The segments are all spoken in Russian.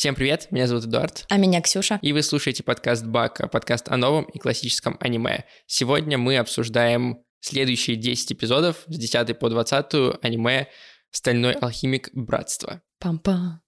Всем привет, меня зовут Эдуард. А меня Ксюша. И вы слушаете подкаст Бака, подкаст о новом и классическом аниме. Сегодня мы обсуждаем следующие 10 эпизодов с 10 по 20 аниме «Стальной алхимик. Братство». Пам-пам.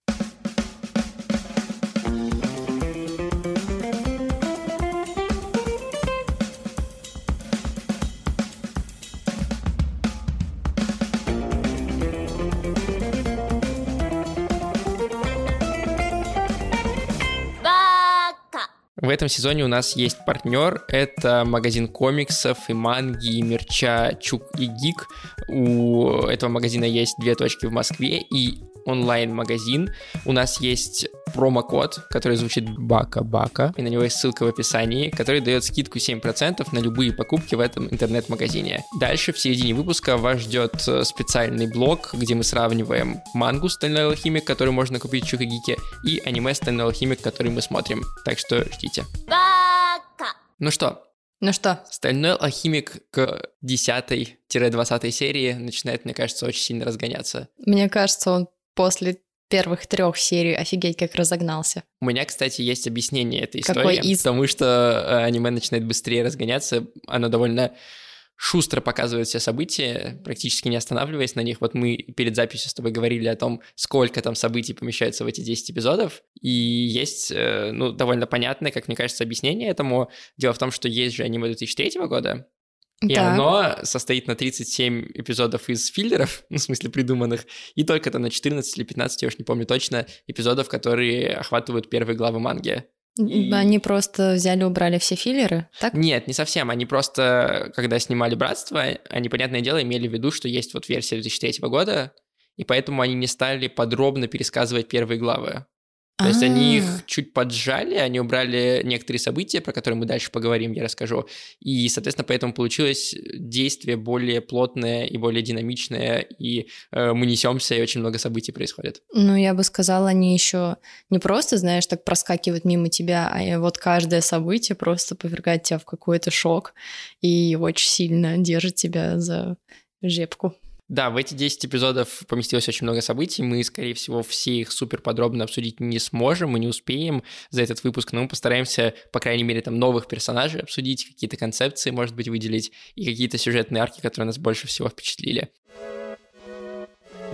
В этом сезоне у нас есть партнер. Это магазин комиксов и манги, и мерча Чук и Гик. У этого магазина есть две точки в Москве и онлайн-магазин. У нас есть промокод, который звучит Бака-Бака, и на него есть ссылка в описании, который дает скидку 7% на любые покупки в этом интернет-магазине. Дальше в середине выпуска вас ждет э, специальный блок, где мы сравниваем мангу «Стальной алхимик», который можно купить в Чук и Гике, и аниме «Стальной алхимик», который мы смотрим. Так что ждите. Бака! Ну что, ну что? Стальной алхимик к 10-20 серии начинает, мне кажется, очень сильно разгоняться. Мне кажется, он после первых трех серий офигеть как разогнался. У меня, кстати, есть объяснение этой истории, Какой из? потому что э, аниме начинает быстрее разгоняться, оно довольно шустро показывает все события, практически не останавливаясь на них. Вот мы перед записью с тобой говорили о том, сколько там событий помещается в эти 10 эпизодов, и есть, э, ну, довольно понятное, как мне кажется, объяснение этому. Дело в том, что есть же аниме 2003 года, и да. оно состоит на 37 эпизодов из филлеров, ну, в смысле придуманных, и только там на 14 или 15, я уж не помню точно, эпизодов, которые охватывают первые главы манги. И... Они просто взяли, убрали все филлеры, так? Нет, не совсем. Они просто, когда снимали «Братство», они, понятное дело, имели в виду, что есть вот версия 2003 года, и поэтому они не стали подробно пересказывать первые главы. То есть они их а. чуть поджали, они убрали некоторые события, про которые мы дальше поговорим, я расскажу. И, соответственно, поэтому получилось действие более плотное и более динамичное, и э, мы несемся, и очень много событий происходит. Ну, я бы сказала, они еще не просто, знаешь, так проскакивают мимо тебя, а вот каждое событие просто повергает тебя в какой-то шок и очень сильно держит тебя за жепку. Да, в эти 10 эпизодов поместилось очень много событий. Мы, скорее всего, все их супер подробно обсудить не сможем, мы не успеем за этот выпуск, но мы постараемся, по крайней мере, там новых персонажей обсудить, какие-то концепции, может быть, выделить, и какие-то сюжетные арки, которые нас больше всего впечатлили.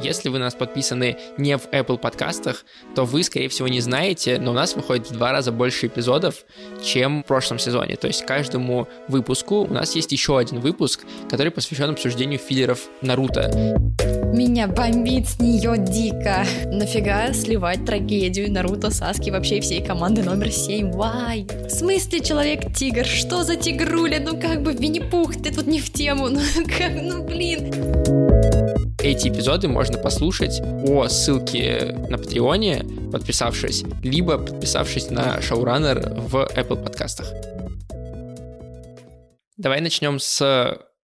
Если вы нас подписаны не в Apple подкастах, то вы, скорее всего, не знаете, но у нас выходит в два раза больше эпизодов, чем в прошлом сезоне. То есть каждому выпуску у нас есть еще один выпуск, который посвящен обсуждению филлеров Наруто. Меня бомбит с нее дико. Нафига сливать трагедию Наруто, Саски, вообще всей команды номер 7? Вай! В смысле Человек-тигр? Что за тигруля? Ну как бы Винни-Пух, ты тут не в тему. Ну как, ну блин. Эти эпизоды можно послушать по ссылке на Патреоне, подписавшись, либо подписавшись на шоураннер в Apple подкастах. Давай начнем с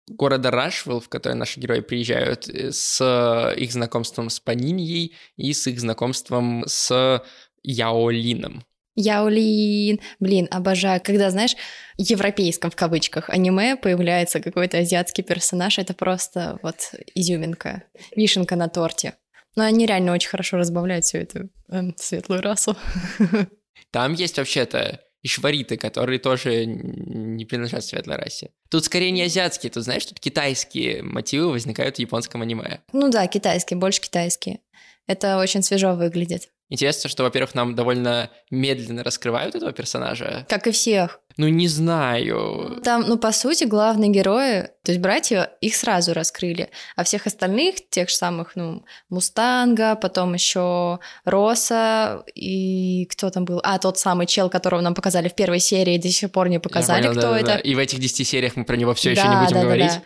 города Рашвилл, в который наши герои приезжают, с их знакомством с Паниньей и с их знакомством с Яолином. Яолин, блин, обожаю, когда, знаешь, европейском в кавычках аниме появляется какой-то азиатский персонаж, это просто вот изюминка, вишенка на торте. Но они реально очень хорошо разбавляют всю эту э, светлую расу. Там есть вообще-то и швариты, которые тоже не принадлежат светлой расе. Тут скорее не азиатские, тут, знаешь, тут китайские мотивы возникают в японском аниме. Ну да, китайские, больше китайские. Это очень свежо выглядит. Интересно, что, во-первых, нам довольно медленно раскрывают этого персонажа. Как и всех. Ну, не знаю. Там, ну, по сути, главные герои, то есть братья, их сразу раскрыли. А всех остальных, тех же самых, ну, Мустанга, потом еще Роса и кто там был? А, тот самый чел, которого нам показали в первой серии, до сих пор не показали, понял, кто да, это. Да. И в этих 10 сериях мы про него все да, еще не будем да, говорить. Да, да.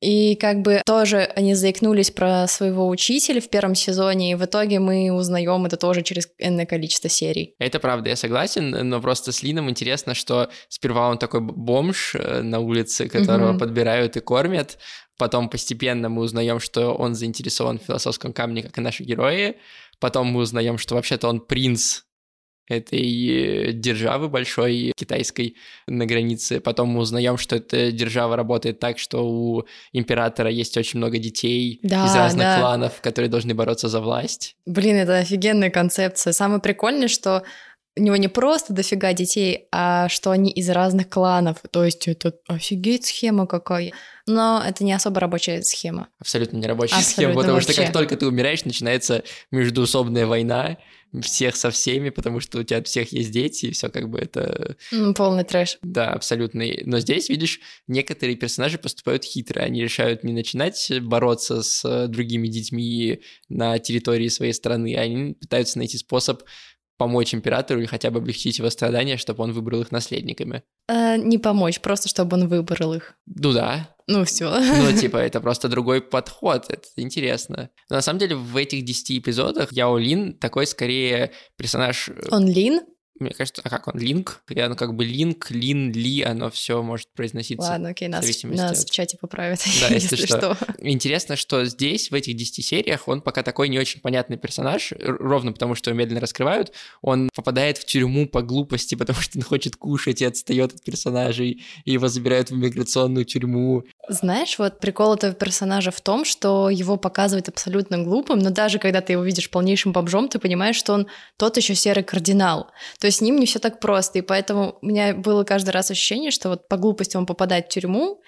И как бы тоже они заикнулись про своего учителя в первом сезоне, и в итоге мы узнаем это тоже через энное количество серий. Это правда, я согласен, но просто с Лином интересно, что сперва он такой бомж э, на улице, которого угу. подбирают и кормят, потом постепенно мы узнаем, что он заинтересован в философском камне, как и наши герои, потом мы узнаем, что вообще-то он принц этой державы большой китайской на границе. Потом мы узнаем, что эта держава работает так, что у императора есть очень много детей Да, из разных да. кланов, которые должны бороться за власть. Блин, это офигенная концепция. Самое прикольное, что у него не просто дофига детей, а что они из разных кланов. То есть это офигеть схема какая. Но это не особо рабочая схема. Абсолютно нерабочая Абсолютно схема, потому что вообще. как только ты умираешь, начинается междуусобная война всех со всеми, потому что у тебя от всех есть дети, и все как бы это Ну, полный трэш. Да, абсолютный. Но здесь, видишь, некоторые персонажи поступают хитро. Они решают не начинать бороться с э, другими детьми на территории своей страны, они пытаются найти способ помочь императору или хотя бы облегчить его страдания, чтобы он выбрал их наследниками. Э, не помочь, просто чтобы он выбрал их. Ну да, Ну все. ну типа это просто другой подход, это интересно. Но на самом деле в этих 10 эпизодах Яо Лин такой скорее персонаж э, Он Лин? Мне кажется, а как он, Линк? И Оно как бы Линк, Лин, Ли, оно все может произноситься. Ладно, окей, нас, зависимости нас от- в чате поправят, Да, если если что. что. Интересно, что здесь, в этих 10 сериях, он пока такой не очень понятный персонаж, ровно потому, что его медленно раскрывают. Он попадает в тюрьму по глупости, потому что он хочет кушать и отстает от персонажей, и его забирают в иммиграционную тюрьму. Знаешь, вот прикол этого персонажа в том, что его показывают абсолютно глупым, но даже когда ты его видишь полнейшим бомжом, ты понимаешь, что он тот еще серый кардинал. То есть с ним не все так просто, и поэтому у меня было каждый раз ощущение, что вот по глупости он попадает в тюрьму,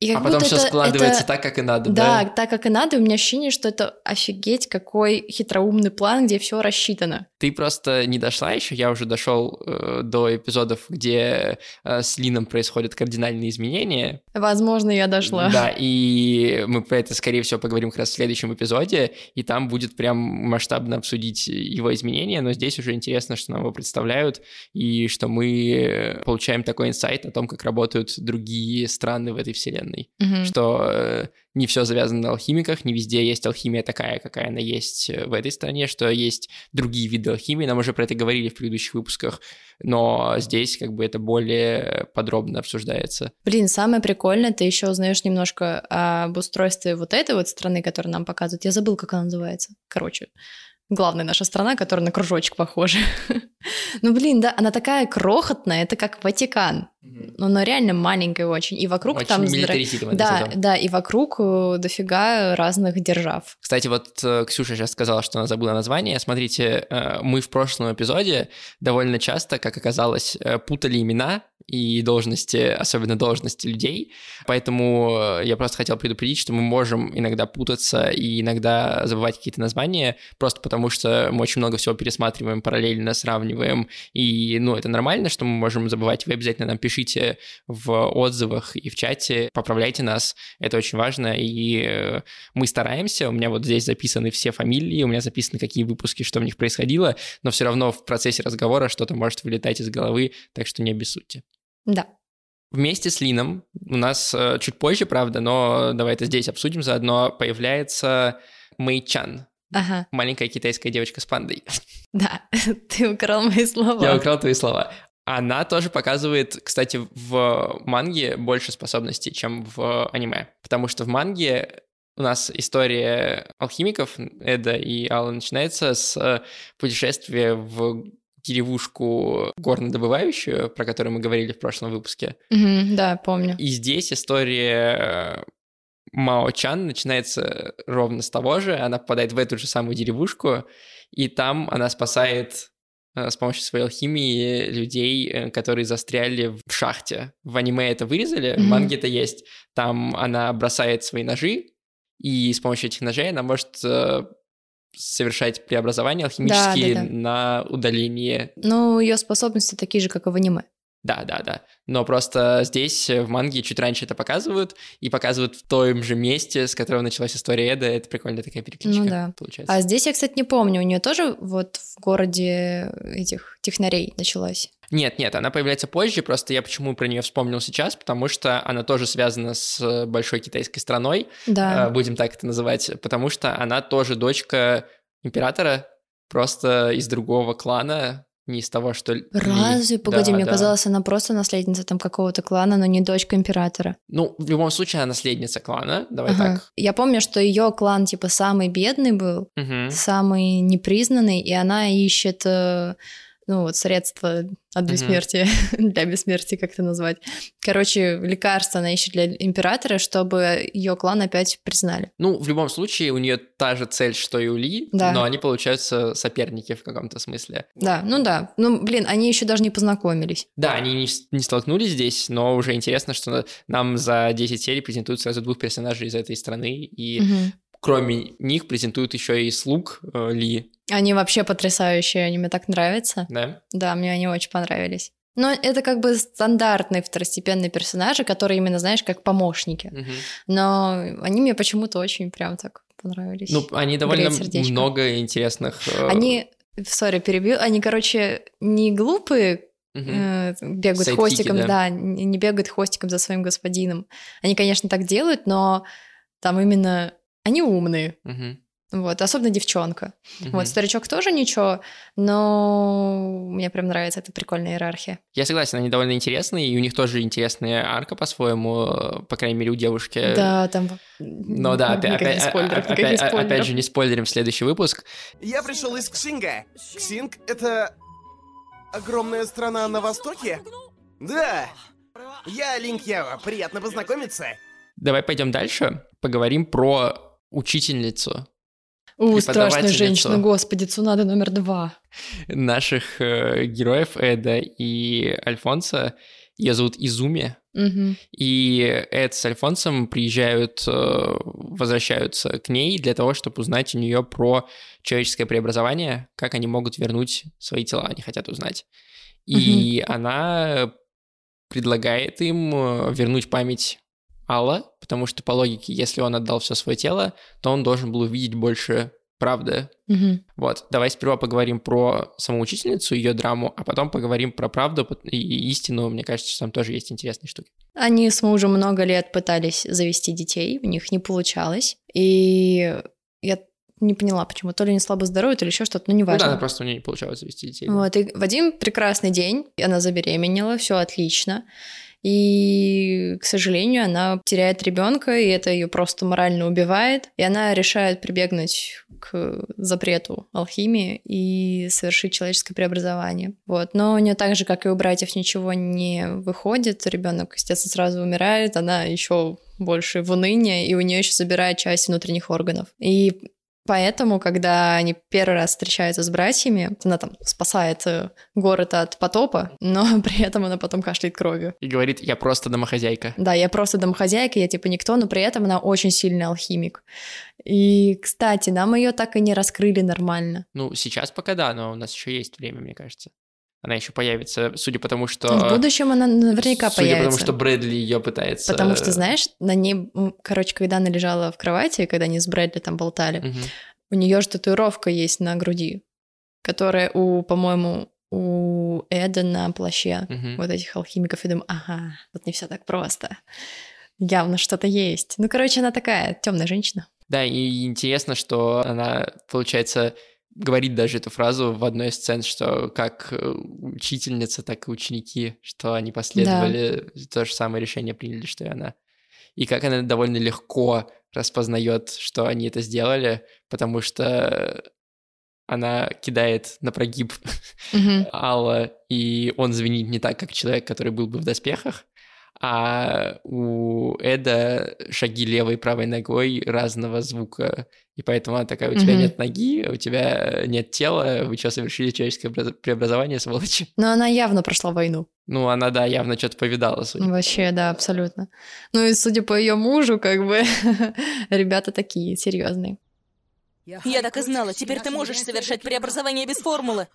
и как а потом все это- складывается это- так, как и надо, Да, да? так как и надо, и у меня ощущение, что это офигеть какой хитроумный план, где все рассчитано. Ты просто не дошла еще, я уже дошел э, до эпизодов, где э, с Лином происходят кардинальные изменения, Возможно, я дошла. Да, и мы про это, скорее всего, поговорим как раз в следующем эпизоде, и там будет прям масштабно обсудить его изменения, но здесь уже интересно, что нам его представляют, и что мы получаем такой инсайт о том, как работают другие страны в этой вселенной. Мгм. Что э, не все завязано на алхимиках, не везде есть алхимия такая, какая она есть э, в этой стране, что есть другие виды алхимии, нам уже про это говорили в предыдущих выпусках, но здесь как бы это более подробно обсуждается. Блин, самое прикольное, ты еще узнаешь немножко об устройстве вот этой вот страны, которую нам показывают. Я забыл, как она называется. Короче, главная наша страна, которая на кружочек похожа. Ну, блин, да, она такая крохотная, это как Ватикан. Но она реально маленькая очень. И вокруг Очень там... здра- Да, да, и вокруг э, дофига разных держав. Кстати, вот э, Ксюша сейчас сказала, что она забыла название. Смотрите, э, мы в прошлом эпизоде довольно часто, как оказалось, путали имена и должности, особенно должности людей. Поэтому э, я просто хотел предупредить, что мы можем иногда путаться и иногда забывать какие-то названия, просто потому что мы очень много всего пересматриваем параллельно, сравниваем. И, ну, это нормально, что мы можем забывать. Вы обязательно нам пишите в отзывах и в чате, поправляйте нас. Это очень важно. И э, мы стараемся, у меня вот здесь записаны все фамилии, у меня записаны какие выпуски, что в них происходило, но все равно в процессе разговора что-то может вылетать из головы, так что не обессудьте. Да. Вместе с Лином у нас э, чуть позже, правда, но давай это здесь обсудим заодно, появляется Мэй Чан, Ага, маленькая китайская девочка с пандой. да, ты украл мои слова. Я украл твои слова. Она тоже показывает, кстати, в манге больше способностей, чем в аниме. Потому что в манге у нас история алхимиков Эда и Алла начинается с э, путешествия в деревушку горнодобывающую, про которую мы говорили в прошлом выпуске. Мгм, да, помню. И здесь история э, Мао Чан начинается ровно с того же. Она попадает в эту же самую деревушку, и там она спасает э, с помощью своей алхимии людей, э, которые застряли в шахте. В аниме это вырезали, в Мгм. манге это есть. Там она бросает свои ножи, и с помощью этих ножей она может совершать преобразования алхимические да, да. на удаление Ну, ее способности такие же, как и в аниме. да, да, да. Но просто здесь э, в манге чуть раньше это показывают, и показывают в том же месте, с которого началась история Эда. Это прикольная такая перекличка Ну да. получается. А здесь я, кстати, не помню, у нее тоже вот в городе этих технарей началась. Нет, нет, она появляется позже, просто я почему про нее вспомнил сейчас, потому что она тоже связана с большой китайской страной, Да. э, будем так это называть, потому что она тоже дочка императора, просто из другого клана, не из того, что... Разве? Погоди, Да, мне да. казалось, она просто наследница там какого-то клана, но не дочка императора. Ну, в любом случае, она наследница клана, давай Ага. так. Я помню, что ее клан типа самый бедный был, Мгм. самый непризнанный, и она ищет э, ну вот средство от бессмертия, для бессмертия, как это назвать. Короче, лекарство она ищет для императора, чтобы ее клан опять признали. Ну, в любом случае, у нее та же цель, что и у Ли, Да. но они получаются соперники в каком-то смысле. Да, ну да. Ну, блин, они еще даже не познакомились. Да, они не, не столкнулись здесь, но уже интересно, что нам за 10 серий презентуют сразу двух персонажей из этой страны, и Мгм. Кроме них презентуют еще и слуг э, Ли, Они вообще потрясающие, они мне так нравятся. да? Да, мне они очень понравились. Но это как бы стандартные второстепенные персонажи, которые именно, знаешь, как помощники. Мгм. Но они мне почему-то очень прям так понравились. Ну, они довольно много интересных... э, Они, сори, перебью, они, короче, не глупые, э, бегают Сайдкики, хвостиком, да. да, не бегают хвостиком за своим господином. Они, конечно, так делают, но там именно они умные. Вот, особенно девчонка. Мгм. Вот, старичок тоже ничего, но мне прям нравится эта прикольная иерархия. Я согласен, они довольно интересные, и у них тоже интересная арка по-своему, по крайней мере, у девушки. Да, там... Но да, опять, опять- спойлеров, опять- никаких опять спойлеров. же, не спойлерим следующий выпуск. Я пришел из Ксинга. Ксинг — это огромная страна на востоке? Да. Я Линк Ява. Приятно познакомиться. Давай пойдем дальше, поговорим про учительницу У, страшная женщина, господи, Цунада номер два. наших э, героев Эда и Альфонса. Ее зовут Изуми. Мгм. И Эд с Альфонсом приезжают, э, возвращаются к ней для того, чтобы узнать у нее про человеческое преобразование, как они могут вернуть свои тела, они хотят узнать. И она предлагает им э, вернуть память Алла, потому что по логике, если он отдал все свое тело, то он должен был увидеть больше правды. Мгм. Вот, давай сперва поговорим про саму учительницу, ее драму, а потом поговорим про правду и истину. Мне кажется, что там тоже есть интересные штуки. Они с мужем много лет пытались завести детей, у них не получалось. И я не поняла, почему. То ли они слабо здоровы, то ли еще что-то, ну Ну неважно. да, просто у нее не получалось завести детей. да. Вот, и в один прекрасный день она забеременела, все отлично. И, к сожалению, она теряет ребенка, и это ее просто морально убивает. И она решает прибегнуть к запрету алхимии и совершить человеческое преобразование. Вот. Но у нее так же, как и у братьев, ничего не выходит. Ребенок, естественно, сразу умирает, она еще больше в уныние, и у нее еще забирает часть внутренних органов. И Поэтому, когда они первый раз встречаются с братьями, она там спасает э, город от потопа, но при этом она потом кашляет кровью. И говорит, я просто домохозяйка. Да, я просто домохозяйка, я типа никто, но при этом она очень сильный алхимик. И, кстати, нам ее так и не раскрыли нормально. Ну, сейчас пока да, но у нас еще есть время, мне кажется. Она еще появится, судя по тому, что... В будущем она наверняка судя появится. потому, что Брэдли ее пытается... Потому что, знаешь, на ней, короче, когда она лежала в кровати, когда они с Брэдли там болтали, Мгм. у нее же татуировка есть на груди, которая у, по-моему, у Эда на плаще Мгм. вот этих алхимиков. И думаю, ага, вот не все так просто. Явно что-то есть. Ну, короче, она такая темная женщина. Да, и интересно, что она, получается, говорит даже эту фразу в одной из сцен, что как э, учительница, так и ученики, что они последовали, то же самое решение приняли, что и она. И как она довольно легко распознает, что они это сделали, потому что она кидает на прогиб Мгм. Алла, и он звенит не так, как человек, который был бы в доспехах, а у Эда шаги левой и правой ногой разного звука. И поэтому она такая, у тебя Мгм. нет ноги, у тебя нет тела, вы что, совершили человеческое преобраз- преобразование, сволочи? Но она явно прошла войну. Ну, она, да, явно что-то повидала, судя. Вообще, да, абсолютно. Ну и судя по ее мужу, как бы, ребята такие серьезные. Я так и знала, теперь ты можешь совершать преобразование без формулы.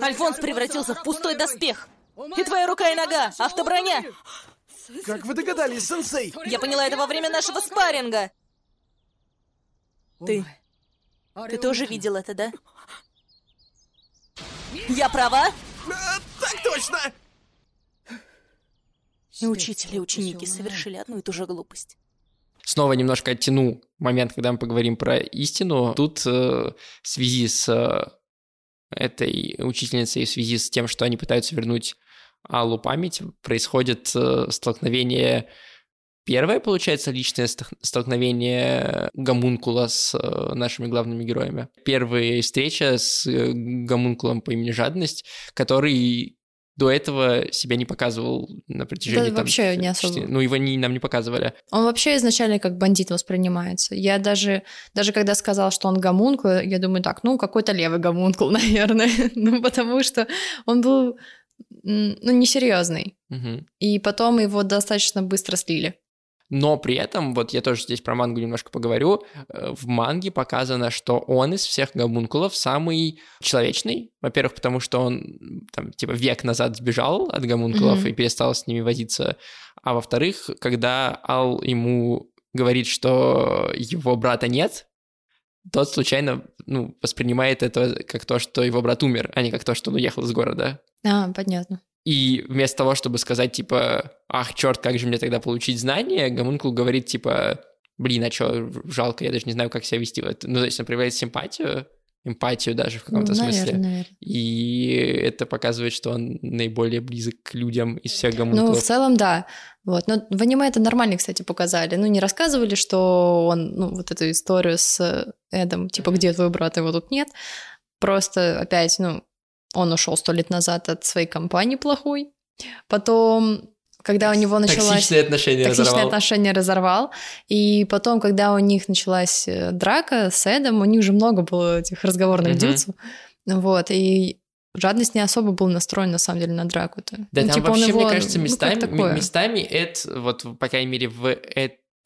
Альфонс превратился в пустой доспех. И твоя рука и нога, автоброня. Как вы догадались, сенсей? Я поняла это во время нашего спарринга. Ты... Ты тоже видел это, да? Я права? А, так точно! И учитель и ученики совершили одну и ту же глупость. Снова немножко оттяну момент, когда мы поговорим про истину. Тут э, в связи с э, этой учительницей, в связи с тем, что они пытаются вернуть Аллу память, происходит э, столкновение первое, получается, личное ст- столкновение гомункула с э, нашими главными героями. Первая встреча с э, гомункулом по имени Жадность, который до этого себя не показывал на протяжении Да, там, вообще не особо. Ну, его не, нам не показывали. Он вообще изначально как бандит воспринимается. Я даже, даже когда сказал, что он гомункул, я думаю, так, ну, какой-то левый гомункул, наверное. ну, потому что он был, ну, несерьезный. Мгм. И потом его достаточно быстро слили. Но при этом, вот я тоже здесь про мангу немножко поговорю, э, в манге показано, что он из всех гомункулов самый человечный. Во-первых, потому что он там типа век назад сбежал от гомункулов Мгм. и перестал с ними возиться. А во-вторых, когда Ал ему говорит, что его брата нет, тот случайно ну, воспринимает это как то, что его брат умер, а не как то, что он уехал из города. А, понятно. И вместо того, чтобы сказать, типа, ах, черт, как же мне тогда получить знания, Гомункул говорит, типа, блин, а что, жалко, я даже не знаю, как себя вести. Ну, то есть он проявляет симпатию, эмпатию даже в каком-то Ну, смысле. наверное. И это показывает, что он наиболее близок к людям из всех Ну, в целом, да. Вот. Но в аниме это нормально, кстати, показали. Ну, не рассказывали, что он, ну, вот эту историю с Эдом, типа, где твой брат, его тут нет. Просто опять, ну, он ушел сто лет назад от своей компании плохой. Потом, когда у него началась... Токсичные отношения Токсичные разорвал. отношения разорвал. И потом, когда у них началась э, драка с Эдом, у них уже много было этих разговорных Мгм. дюцев. Вот, и жадность не особо был настроен, на самом деле, на драку-то. Да, Ну, там типа, вообще, его, мне кажется, ну, местами, м- местами это, вот, по крайней мере, в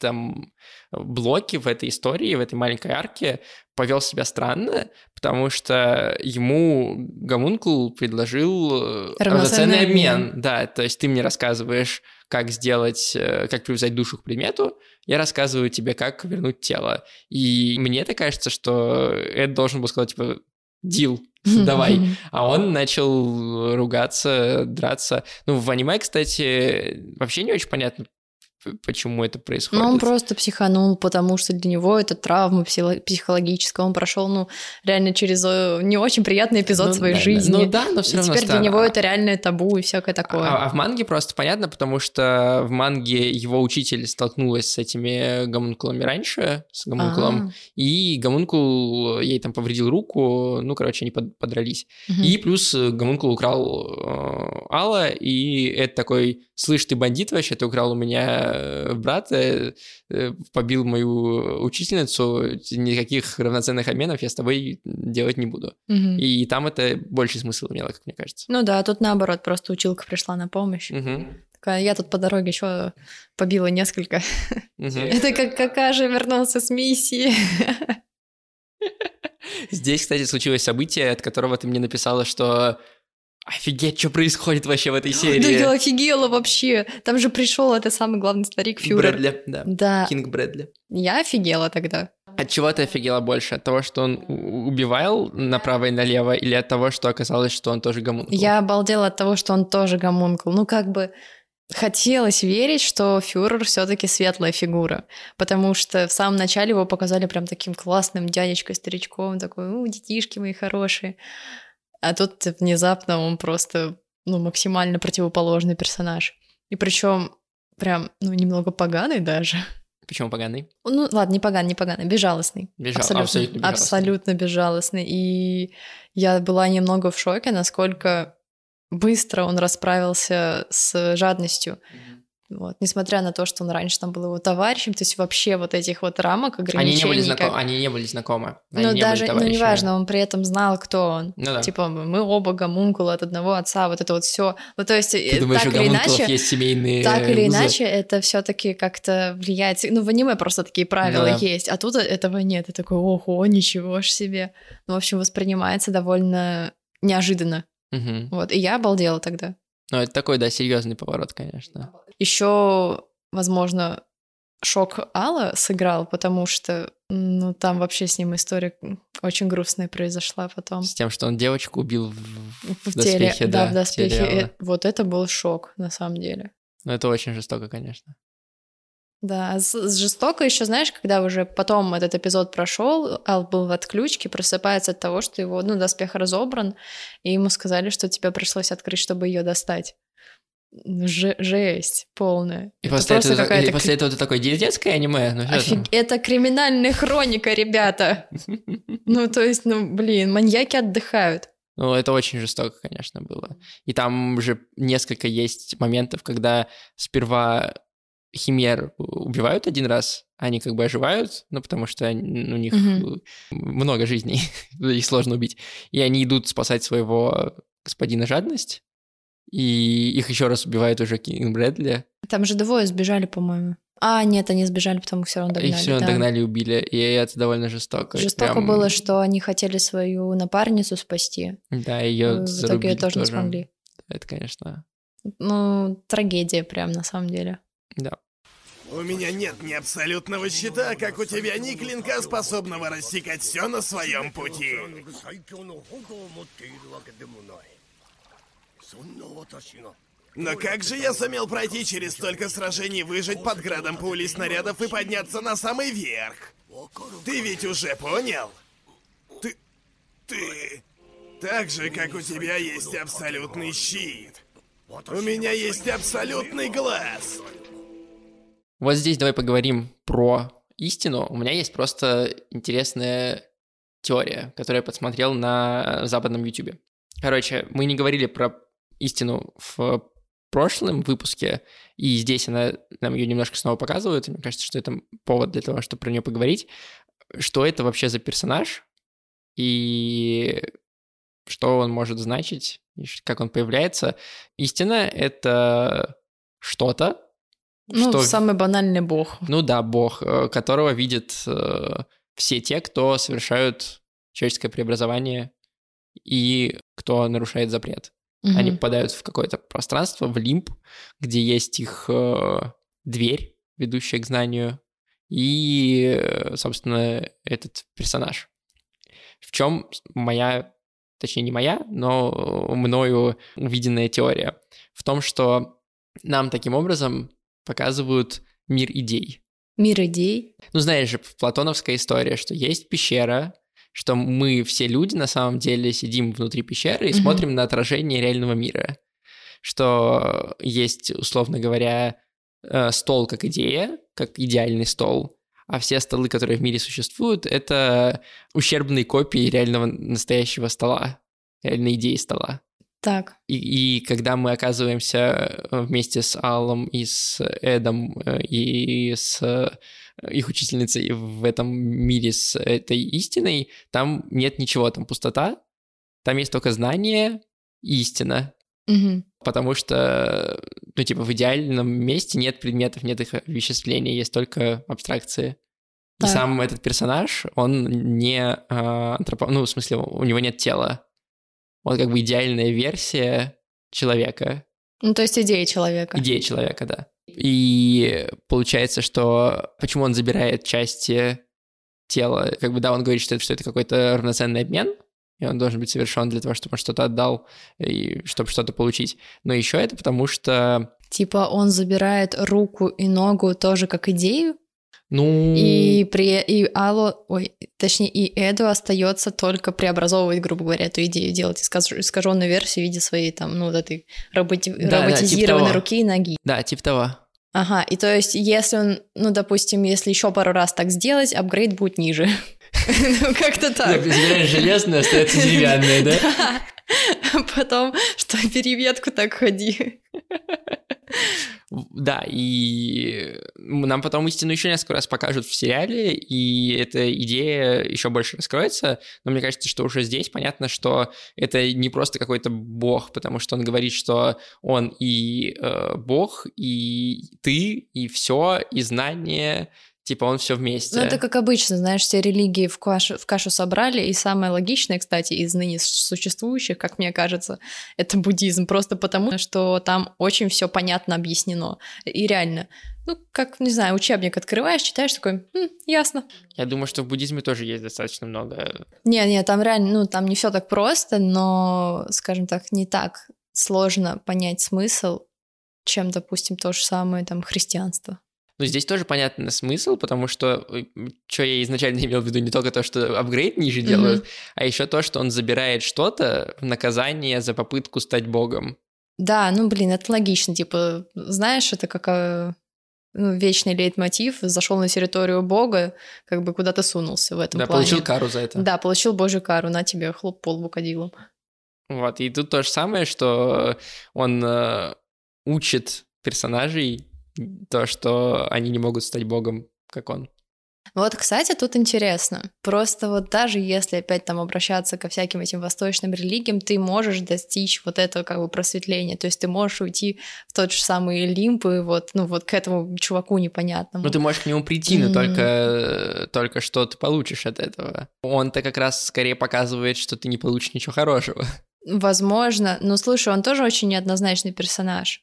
этом блоке, в этой истории, в этой маленькой арке повел себя странно, потому что ему Гомункул предложил э, Равноценный обмен. обмен. Да, то есть ты мне рассказываешь, как сделать, э, как привязать душу к предмету, я рассказываю тебе, как вернуть тело. И мне это кажется, что Эд должен был сказать, типа, дил, давай. А он начал ругаться, драться. Ну, в аниме, кстати, вообще не очень понятно, почему это происходит. Ну, он просто психанул, потому что для него это травма психо- психологическая. Он прошел, ну, реально через э, не очень приятный эпизод Ну, своей да, жизни. Ну да, но все И равно теперь для странно. него это реальное табу и всякое такое. А, а в манге просто понятно, потому что в манге его учитель столкнулась с этими гомункулами раньше, с гомункулом, А, и гомункул ей там повредил руку, ну, короче, они под- подрались. мгм. И плюс э, гомункул украл э, Алла, и это такой, слышь, ты бандит вообще, ты украл у меня э, брата, э, побил мою учительницу, никаких равноценных обменов я с тобой делать не буду. Мгм. И там это больше смысл имело, как мне кажется. Ну да, тут наоборот, просто училка пришла на помощь. Такая, я тут по дороге еще побила несколько. Это как какая вернулся с миссии. Здесь, кстати, случилось событие, от которого ты мне написала, что офигеть, что происходит вообще в этой Да серии. я офигела вообще. Там же пришел этот самый главный старик Фюрер. Брэдли, да. Да, Кинг Брэдли. я офигела тогда. От чего ты офигела больше? От того, что он убивал направо и налево, или от того, что оказалось, что он тоже гомункул? Я обалдела от того, что он тоже гомункул. Ну, как бы хотелось верить, что фюрер все-таки светлая фигура, потому что в самом начале его показали прям таким классным дядечкой, старичком, такой, ну, детишки мои хорошие. А тут внезапно он просто, ну, максимально противоположный персонаж. И причем прям, ну, немного поганый даже. Почему поганый? Ну, ладно, не поганый, не поганый, безжалостный. Безжал- Абсолютно, абсолютно безжалостный. абсолютно безжалостный. И я была немного в шоке, насколько быстро он расправился с жадностью. Вот. Несмотря на то, что он раньше там был его товарищем, то есть вообще вот этих вот рамок, Они ограничений. не были, знакомы, как- они не были знакомы. Они Ну, не даже, ну, неважно, он при этом знал, кто он. Ну да. Типа, мы оба гомункулы от одного отца, вот это вот все. Ну, то есть, Ты э, думаешь, так или иначе, есть семейные так или узы? иначе, это все-таки как-то влияет. Ну, в аниме просто такие правила Ну да. есть, а тут этого нет. И такой, ого, ничего ж себе. Ну, в общем, воспринимается довольно неожиданно. Мгм. Вот, и я обалдела тогда. Ну, это такой, да, серьезный поворот, конечно. Еще, возможно, шок Алла сыграл, потому что, ну, там вообще с ним история очень грустная произошла потом. С тем, что он девочку убил в, В теле, доспехе, да, да, в доспехе. теле Вот это был шок, на самом деле. Ну, это очень жестоко, конечно. Да, жестоко еще, знаешь, когда уже потом этот эпизод прошел, Ал был в отключке, просыпается от того, что его, ну, доспех разобран, и ему сказали, что тебе пришлось открыть, чтобы ее достать. Ж- жесть полная. И Это после, этого, какая-то и после этого ты такой, детское аниме? Ну, Офиг-? Это криминальная хроника, ребята. Ну, то есть, ну, блин, маньяки отдыхают. Ну, это очень жестоко, конечно, было. И там же несколько есть моментов, когда сперва химер убивают один раз, они как бы оживают, ну, потому что они- у них Мгм. много жизней, их сложно убить. И они идут спасать своего господина жадность, и их еще раз убивает уже Кинг Брэдли, Там же двое сбежали, по-моему. А, нет, они сбежали, потому все равно догнали. и все да. догнали и убили, и это довольно жестоко. Жестоко Прям, было, что они хотели свою напарницу спасти. Да, ее в зарубили итоге тоже не смогли. Это, конечно, Ну, трагедия прям на самом деле. Да. У меня нет ни абсолютного щита, как у тебя, ни клинка, способного рассекать все на своем пути. Но как же я сумел пройти через столько сражений, выжить под градом пули снарядов и подняться на самый верх? Ты ведь уже понял? Ты... ты... Так же, как у тебя есть абсолютный щит. У меня есть абсолютный глаз. Вот здесь давай поговорим про истину. У меня есть просто интересная теория, которую я подсмотрел на западном YouTube. Короче, мы не говорили про истину в прошлом выпуске, и здесь она нам ее немножко снова показывает. Мне кажется, что это повод для того, чтобы про нее поговорить. Что это вообще за персонаж и что он может значить, и как он появляется. Истина — это что-то, Ну, что самый банальный бог. ну да, бог, э, которого видят э, все те, кто совершают человеческое преобразование и кто нарушает запрет. Мгм. Они попадают в какое-то пространство, в лимб, где есть их э, дверь, ведущая к знанию, и, э, собственно, этот персонаж. В чем моя, точнее не моя, но мною увиденная теория? В том, что нам таким образом показывают мир идей. Мир идей. Ну, знаешь же, платоновская история, что есть пещера, что мы все люди на самом деле сидим внутри пещеры и Мгм. смотрим на отражение реального мира. Что есть, условно говоря, э, стол как идея, как идеальный стол, а все столы, которые в мире существуют, это ущербные копии реального настоящего стола, реальной идеи стола. Так. И, и когда мы оказываемся э, вместе с Аллом и с Эдом э, и с э, их учительницей в этом мире с этой истиной, там нет ничего, там пустота, там есть только знание и истина. Мгм. Потому что, ну, типа, в идеальном месте нет предметов, нет их веществления, есть только абстракции. И Так. сам этот персонаж, он не а, антропо... Ну, в смысле, у него нет тела. Он как бы идеальная версия человека. Ну, то есть идея человека. Идея человека, да. И получается, что почему он забирает части тела, как бы, да, он говорит, что это, что это какой-то равноценный обмен, и он должен быть совершен для того, чтобы он что-то отдал, и чтобы что-то получить. Но еще это потому что, Типа он забирает руку и ногу тоже как идею, ну... и при и Алло, ой, точнее и Эду остается только преобразовывать, грубо говоря, эту идею, делать искаж- искаженную версию в виде своей там, ну вот этой роботи- Да, да, роботизированной типа того. руки и ноги. Да, типа того. Ага, и то есть, если он, ну, допустим, если еще пару раз так сделать, апгрейд будет ниже. Ну, как-то так. Железное, остается деревянное, да? А Потом, что переветку так ходи. Да, и нам потом истину еще несколько раз покажут в сериале, и эта идея еще больше раскроется. Но мне кажется, что уже здесь понятно, что это не просто какой-то бог, потому что он говорит, что он и э, бог, и ты, и все, и знание, типа он все вместе. Ну, это как обычно, знаешь, все религии в кашу, в кашу собрали, и самое логичное, кстати, из ныне существующих, как мне кажется, это буддизм, просто потому, что там очень все понятно объяснено. И реально, ну, как, не знаю, учебник открываешь, читаешь, такой, «М, ясно. Я думаю, что в буддизме тоже есть достаточно много. Не, не, там реально, ну, там не все так просто, но, скажем так, не так сложно понять смысл, чем, допустим, то же самое там христианство. Но здесь тоже понятный смысл, потому что, что я изначально имел в виду, не только то, что апгрейд ниже Мгм. делают, а еще то, что он забирает что-то в наказание за попытку стать богом. Да, ну блин, это логично. Типа, знаешь, это как э, ну, вечный лейтмотив, зашел на территорию Бога, как бы куда-то сунулся в этом Да, плане. получил кару за это. Да, получил божью кару, на тебе хлоп по лбу кадилом. Вот, и тут то же самое, что он э, учит персонажей то, что они не могут стать богом, как он. Вот, кстати, тут интересно. Просто вот даже если опять там обращаться ко всяким этим восточным религиям, ты можешь достичь вот этого как бы просветления. То есть ты можешь уйти в тот же самый Лимп и вот, ну вот к этому чуваку непонятному. Ну, ты можешь к нему прийти, но Мгм. только, только что ты получишь от этого. Он-то как раз скорее показывает, что ты не получишь ничего хорошего. Возможно. Но слушай, он тоже очень неоднозначный персонаж.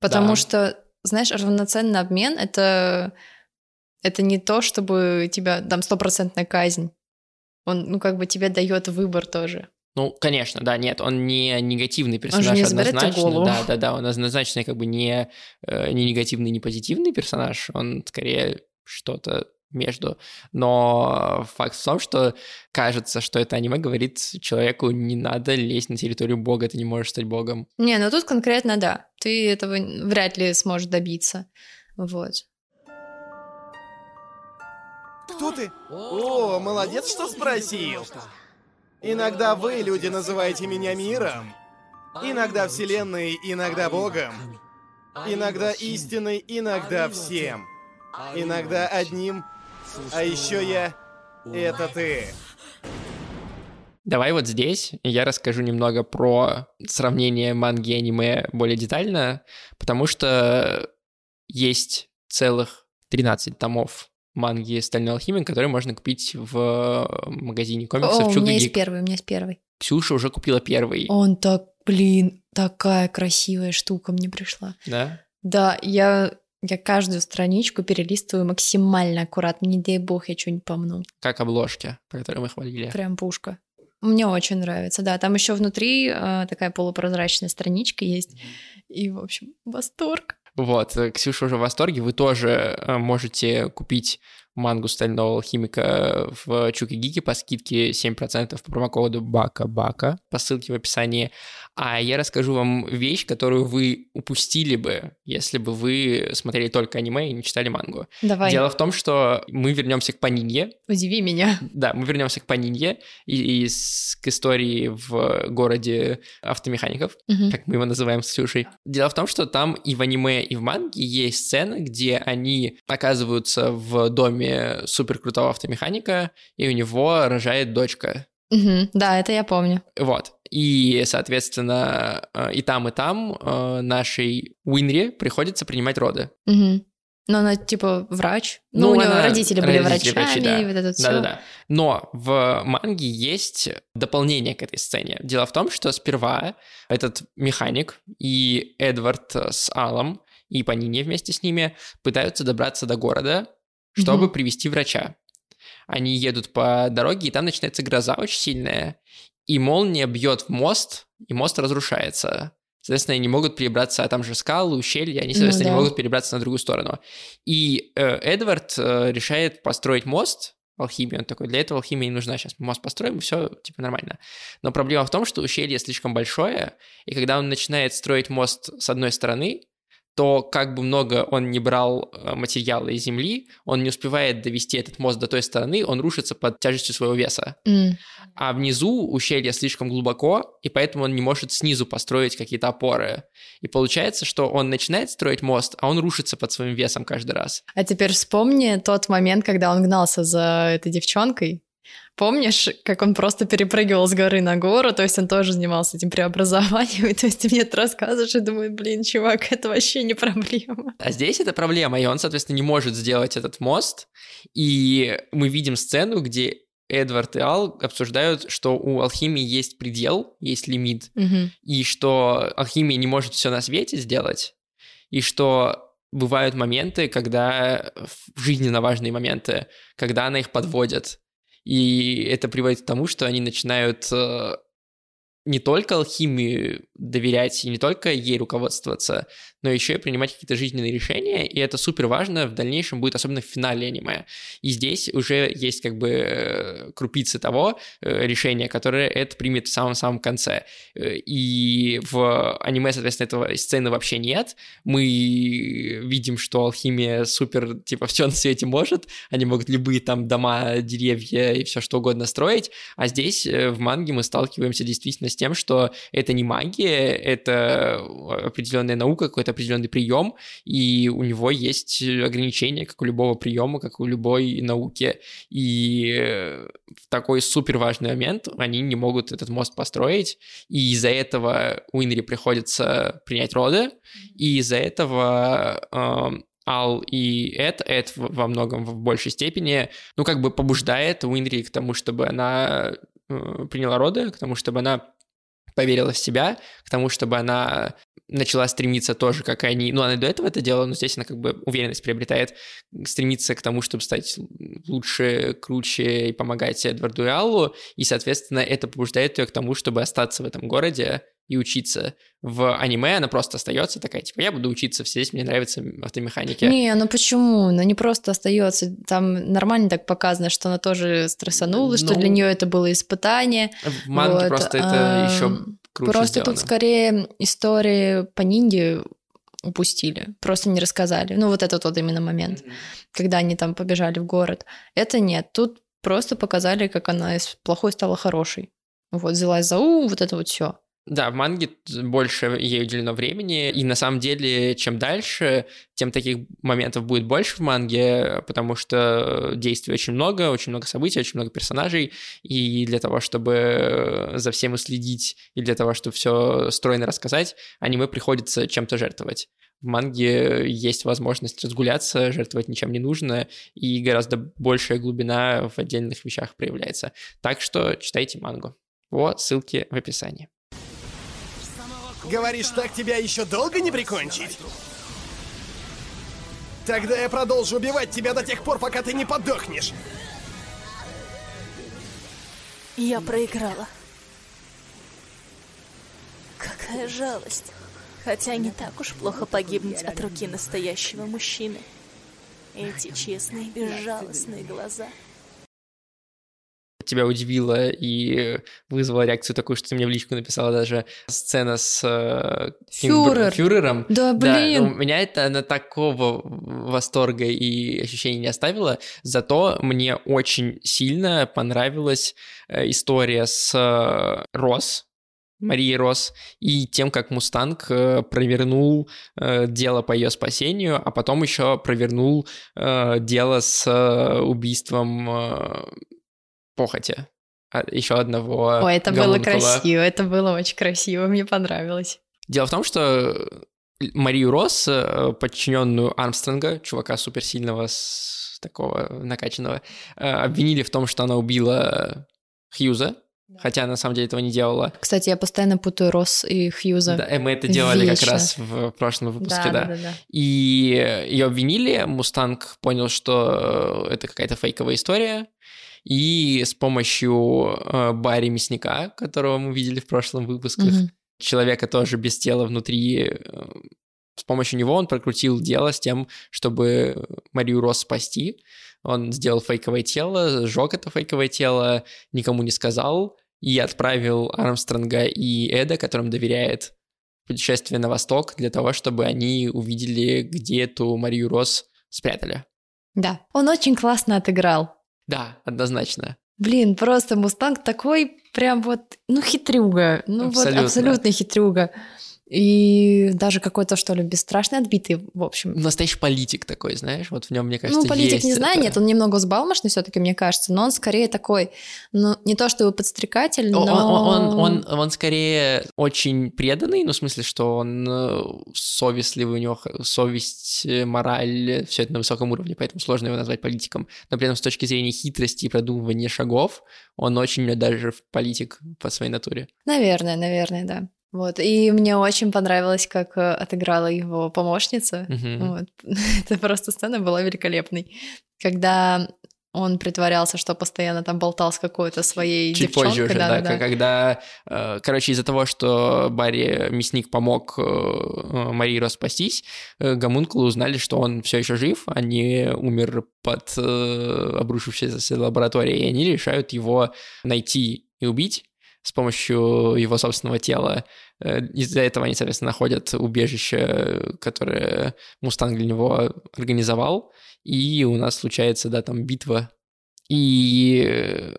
Потому Да. что, знаешь, равноценный обмен — это... Это не то, чтобы тебя там стопроцентная казнь. Он, ну, как бы тебе дает выбор тоже. Ну, конечно, да, нет, он не негативный персонаж же не однозначно. голову. Да, да, да, он однозначно как бы не, э, не негативный, не позитивный персонаж, он скорее что-то между. Но факт в том, что кажется, что это аниме говорит человеку, не надо лезть на территорию бога, ты не можешь стать богом. Не, ну тут конкретно да. Ты этого вряд ли сможешь добиться. Вот. Кто ты? О, молодец, что спросил. Иногда вы, люди, называете меня миром. Иногда вселенной, иногда богом. Иногда истиной, иногда всем. Иногда одним. А еще я... Это ты. Давай вот здесь я расскажу немного про сравнение манги и аниме более детально, потому что есть целых 13 томов манги «Стальной алхимик», которые можно купить в магазине комиксов О, у «Чуга меня есть Гик». первый, у меня есть первый. Ксюша уже купила первый, Он так, блин, такая красивая штука мне пришла. да? Да, я, я каждую страничку перелистываю максимально аккуратно. Не дай бог, я что-нибудь помну. Как обложки, по которым мы хвалили. Прям пушка. Мне очень нравится, да. Там еще внутри э, такая полупрозрачная страничка есть. И, в общем, восторг. Вот, э, Ксюша уже в восторге. Вы тоже э, можете купить мангу «Стального алхимика» в Чуки Гики по скидке 7% по промокоду БАКА-БАКА по ссылке в описании. А я расскажу вам вещь, которую вы упустили бы, если бы вы смотрели только аниме и не читали мангу. Давай, Дело в том, что мы вернемся к Панинье, удиви меня. да, мы вернемся к Панинье и, и с- к истории в городе автомехаников Мгм. как мы его называем с Ксюшей. Дело в том, что там и в аниме, и в манге есть сцены, где они оказываются в доме суперкрутого автомеханика, и у него рожает дочка. Мгм. Да, это я помню. Вот. И, соответственно, э, и там, и там э, нашей Уинри приходится принимать роды. Мгм. Но она типа врач. Ну, у нее она- родители были родители врачами, врачи, да. и вот это все. Да-да-да. Но в манге есть дополнение к этой сцене. Дело в том, что сперва этот механик и Эдвард с Аллом и Панини вместе с ними пытаются добраться до города, чтобы Мгм. привести врача. Они едут по дороге, и там начинается гроза очень сильная, и молния бьет в мост, и мост разрушается. Соответственно, они не могут перебраться, а там же скалы, ущелья, они, Ну соответственно, да. не могут перебраться на другую сторону. И э, Эдвард э, решает построить мост, алхимию. Он такой, для этого алхимия не нужна. Сейчас мы мост построим, и все, типа, нормально. Но проблема в том, что ущелье слишком большое, и когда он начинает строить мост с одной стороны, то как бы много он не брал э, материала из земли, он не успевает довести этот мост до той стороны, он рушится под тяжестью своего веса. М. А внизу ущелье слишком глубоко, и поэтому он не может снизу построить какие-то опоры. И получается, что он начинает строить мост, а он рушится под своим весом каждый раз. А теперь вспомни тот момент, когда он гнался за этой девчонкой. Помнишь, как он просто перепрыгивал с горы на гору, то есть он тоже занимался этим преобразованием, и то есть ты мне это рассказываешь и думаю, блин, чувак, это вообще не проблема. А здесь это проблема, и он, соответственно, не может сделать этот мост. И мы видим сцену, где Эдвард и Ал обсуждают, что у алхимии есть предел, есть лимит, Мгм. и что алхимия не может все на свете сделать, и что бывают моменты, когда жизненно важные моменты, когда она их подводит. И это приводит к тому, что они начинают э, не только алхимию доверять и не только ей руководствоваться, но еще и принимать какие-то жизненные решения, и это супер важно в дальнейшем будет, особенно в финале аниме. И здесь уже есть как бы э, крупицы того э, решения, которое это примет в самом-самом конце. Э, и в аниме, соответственно, этого сцены вообще нет. Мы видим, что алхимия супер, типа, все на свете может, они могут любые там дома, деревья и все что угодно строить, а здесь в манге мы сталкиваемся действительно с тем, что это не магия, это определенная наука, какой-то определенный прием, и у него есть ограничения, как у любого приема, как у любой науки. И в такой супер важный момент они не могут этот мост построить, и из-за этого Уинри приходится принять роды, и из-за этого э, Ал и Эд, Эд во многом в большей степени, ну, как бы побуждает Уинри к тому, чтобы она э, приняла роды, к тому, чтобы она поверила в себя, к тому, чтобы она начала стремиться тоже, как они. Ну, она до этого это делала, но здесь она как бы уверенность приобретает, стремиться к тому, чтобы стать лучше, круче и помогать Эдварду и Аллу, и, соответственно, это побуждает ее к тому, чтобы остаться в этом городе и учиться. В аниме она просто остается такая, типа, я буду учиться, все здесь мне нравятся автомеханики. Не, ну почему? Ну не просто остается. Там нормально так показано, что она тоже стрессанула, ну, что для нее это было испытание. В манге вот. просто это а, еще круче Просто сделано. тут скорее истории по нинди упустили, просто не рассказали. Ну вот этот вот именно момент, mm-hmm. когда они там побежали в город. Это нет, тут просто показали, как она из плохой стала хорошей. Вот взялась за ум, вот это вот все. Да, в манге больше ей уделено времени, и на самом деле, чем дальше, тем таких моментов будет больше в манге, потому что действий очень много, очень много событий, очень много персонажей, и для того, чтобы за всем уследить, и для того, чтобы все стройно рассказать, аниме приходится чем-то жертвовать. В манге есть возможность разгуляться, жертвовать ничем не нужно, и гораздо большая глубина в отдельных вещах проявляется. Так что читайте мангу. По ссылке в описании. Говоришь, так тебя еще долго не прикончить? Тогда я продолжу убивать тебя до тех пор, пока ты не подохнешь. Я проиграла. Какая жалость. Хотя не так уж плохо погибнуть от руки настоящего мужчины. Эти честные, безжалостные глаза — тебя удивило и вызвало реакцию такую, что ты мне в личку написала даже сцена с э, Фюрер. Фюрером. Да, блин. Да, меня это на такого восторга и ощущений не оставило, зато мне очень сильно понравилась э, история с э, Рос, Марии Рос, и тем, как Мустанг э, провернул дело по ее спасению, а потом еще провернул дело с убийством похоти. А, еще одного Ой, это было красиво, это было очень красиво, мне понравилось. Дело в том, что Марию Росс, э, подчиненную Армстронга, чувака суперсильного, с такого накачанного, э, обвинили в том, что она убила Хьюза, Хотя на самом деле этого не делала. Кстати, я постоянно путаю Росс и Хьюза. Да, и мы это делали Вечно. как раз в прошлом выпуске, да. да. да, да. И ее обвинили, Мустанг понял, что это какая-то фейковая история, и с помощью э, Барри Мясника, которого мы видели в прошлом выпусках, mm-hmm. человека тоже без тела внутри, э, с помощью него он прокрутил дело с тем, чтобы Марию Росс спасти. Он сделал фейковое тело, сжег это фейковое тело, никому не сказал, и отправил Армстронга и Эда, которым доверяет, путешествие на восток для того, чтобы они увидели, где эту Марию Росс спрятали. Да, он очень классно отыграл. Да, однозначно. Блин, просто Мустанг такой прям вот, ну, хитрюга. Ну, абсолютно. вот абсолютно хитрюга. И даже какой-то, что ли, бесстрашный, отбитый, в общем. Настоящий политик такой, знаешь, вот в нем, мне кажется, Ну, политик есть не знаю, это... нет, он немного взбалмошный все таки мне кажется, но он скорее такой, ну, не то чтобы подстрекатель, но... Он, он, он, он скорее очень преданный, ну, в смысле, что он э, совестливый, у него совесть, э, мораль, все это на высоком уровне, поэтому сложно его назвать политиком. Но при этом с точки зрения хитрости и продумывания шагов, он очень даже политик по своей натуре. Наверное, наверное, да. Вот, и мне очень понравилось, как э, отыграла его помощница. Mm-hmm. Вот. Это просто сцена была великолепной. Когда он притворялся, что постоянно там болтал с какой-то своей Чуть девчонкой. позже уже, да, к- когда, э, короче, из-за того, что Барри Мясник помог э, Мариро спастись, гомункулы узнали, что он все еще жив, а не умер под обрушившейся лабораторией, и они решают его найти и убить с помощью его собственного тела. Э, Из-за этого они, соответственно, находят убежище, которое Мустанг для него организовал, и у нас случается, да, там битва. И э,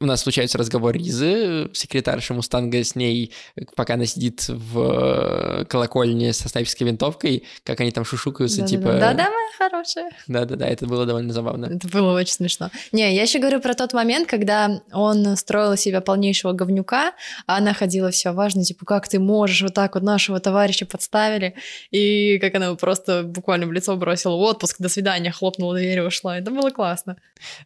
у нас случается разговор Ризы, секретарша Мустанга с ней, э, пока она сидит в э, колокольне со снайперской винтовкой, как они там шушукаются, типа... Да-да, моя хорошая. Да-да-да, это было довольно забавно. Это было очень смешно. Не, я еще говорю про тот момент, когда он строил из себя полнейшего говнюка, а она ходила все важно, типа, как ты можешь, вот так вот нашего товарища подставили, и как она его просто буквально в лицо бросила в отпуск, до свидания, хлопнула дверь и ушла. Это было классно.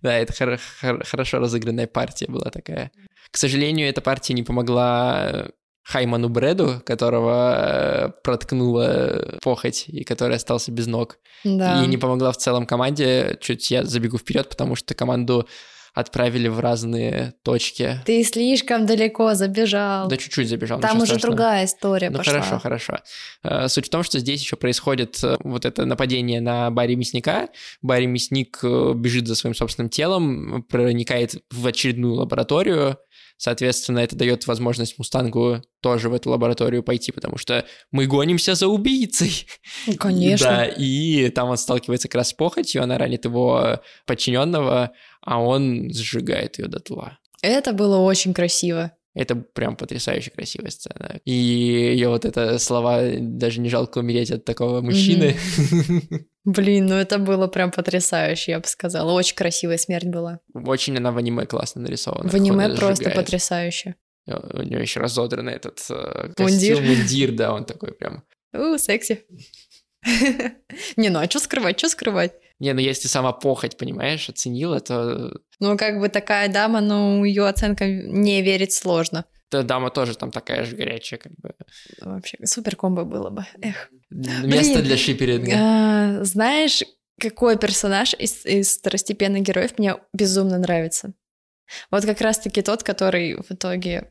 Да, это хор- хор- хорошо разыгранная партия была такая. К сожалению, эта партия не помогла Хайману Бреду, которого э, проткнула похоть и который остался без ног. Да. И не помогла в целом команде. Чуть я забегу вперед, потому что команду отправили в разные точки. Ты слишком далеко забежал. Да чуть-чуть забежал. Там уже страшного. другая история Ну пошла. хорошо, хорошо. Э, Суть в том, что здесь еще происходит э, вот это нападение на Барри Мясника. Барри Мясник э, бежит за своим собственным телом, проникает в очередную лабораторию. Соответственно, это дает возможность Мустангу тоже в эту лабораторию пойти, потому что мы гонимся за убийцей. Конечно. Да, и там он сталкивается как раз с похотью, она ранит его подчиненного, а он сжигает ее дотла. Это было очень красиво. Это прям потрясающе красивая сцена. И ее вот это слова «даже не жалко умереть от такого мужчины». Блин, ну это было прям потрясающе, я бы сказала. Очень красивая смерть была. Очень она в аниме классно нарисована. В аниме просто сжигает. потрясающе. У него еще разодранный этот э, Мундир. костюм, мундир, да, он такой прям... У, секси. Не, ну а что скрывать, что скрывать? Не, ну если сама похоть, понимаешь, оценила, то Ну, как бы такая дама, ну, ее оценка не верить сложно. то дама тоже там такая же горячая, как бы. Вообще, супер комбо было бы. Эх. Место Блин. для шиперинга. А, знаешь, какой персонаж из, из второстепенных героев мне безумно нравится? Вот как раз-таки тот, который в итоге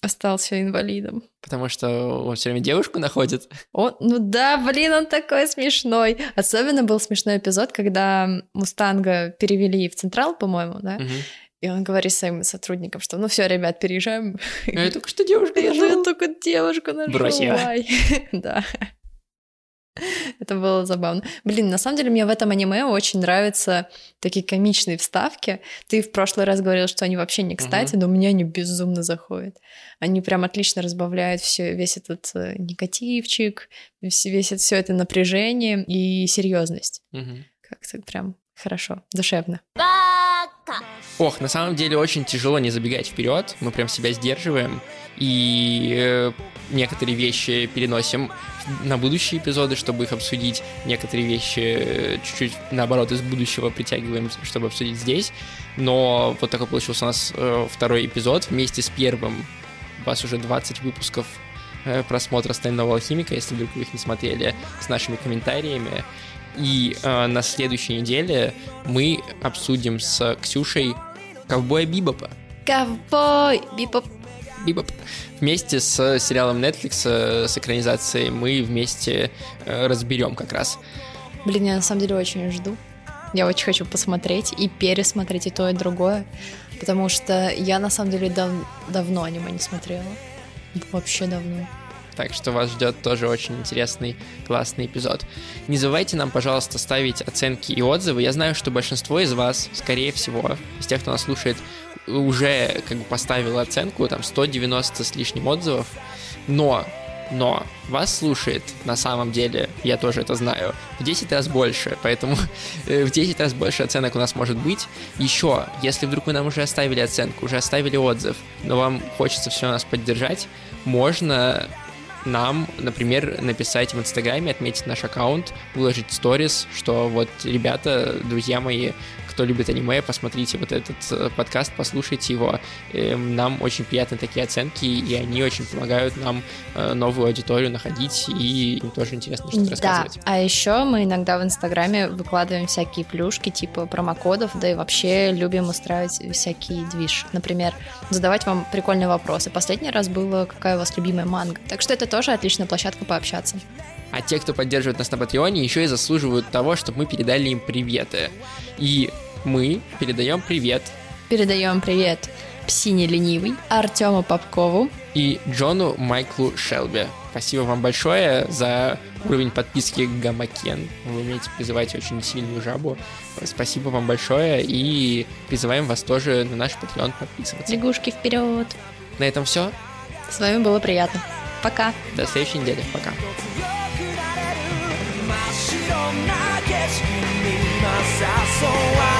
остался инвалидом. Потому что он все время девушку находит. Он, ну да, блин, он такой смешной. Особенно был смешной эпизод, когда Мустанга перевели в Централ, по-моему, да? Мгм. И он говорит своим сотрудникам, что ну все, ребят, переезжаем. Я только что девушка Я нашел. только девушку нашел. Брось ай. Да. Это было забавно. Блин, на самом деле мне в этом аниме очень нравятся такие комичные вставки. Ты в прошлый раз говорил, что они вообще не кстати, но мне они безумно заходят. Они прям отлично разбавляют все, весь этот э, негативчик, весь, весь это, все это напряжение и серьезность. Мгм. Как-то прям хорошо, душевно. Ох, на самом деле очень тяжело не забегать вперед. Мы прям себя сдерживаем. И э, некоторые вещи переносим на будущие эпизоды, чтобы их обсудить. Некоторые вещи э, чуть-чуть, наоборот, из будущего притягиваем, чтобы обсудить здесь. Но вот такой получился у нас э, второй эпизод. Вместе с первым у вас уже 20 выпусков просмотра «Стального алхимика», если вдруг вы их не смотрели, с нашими комментариями. И э, на следующей неделе мы обсудим с Ксюшей «Ковбоя Бибопа». Ковбой! Бипоп! Бибоп. Вместе с сериалом Netflix, э, с экранизацией, мы вместе э, разберем как раз. Блин, я на самом деле очень жду. Я очень хочу посмотреть и пересмотреть и то, и другое. Потому что я на самом деле дав- давно аниме не смотрела. Вообще давно. Так что вас ждет тоже очень интересный, классный эпизод. Не забывайте нам, пожалуйста, ставить оценки и отзывы. Я знаю, что большинство из вас, скорее всего, из тех, кто нас слушает, уже как бы поставило оценку, там 190 с лишним отзывов. Но, но вас слушает на самом деле, я тоже это знаю, в 10 раз больше, поэтому э, в 10 раз больше оценок у нас может быть. Еще, если вдруг вы нам уже оставили оценку, уже оставили отзыв, но вам хочется все нас поддержать, можно нам, например, написать в Инстаграме, отметить наш аккаунт, выложить сторис, что вот, ребята, друзья мои, кто любит аниме, посмотрите вот этот э, подкаст, послушайте его. Эм, нам очень приятны такие оценки, и они очень помогают нам э, новую аудиторию находить, и им тоже интересно что-то Да, рассказывать. а еще мы иногда в Инстаграме выкладываем всякие плюшки, типа промокодов, да и вообще любим устраивать всякие движ. Например, задавать вам прикольные вопросы. Последний раз было, какая у вас любимая манга. Так что это тоже отличная площадка пообщаться. А те, кто поддерживает нас на Патреоне, еще и заслуживают того, чтобы мы передали им приветы. И мы передаем привет. Передаем привет Псине Ленивый, Артему Попкову и Джону Майклу Шелби. Спасибо вам большое за уровень подписки Гамакен. Вы умеете призывать очень сильную жабу. Спасибо вам большое и призываем вас тоже на наш патреон подписываться. Лягушки вперед! На этом все. С вами было приятно. Пока. До следующей недели. Пока. 誘わ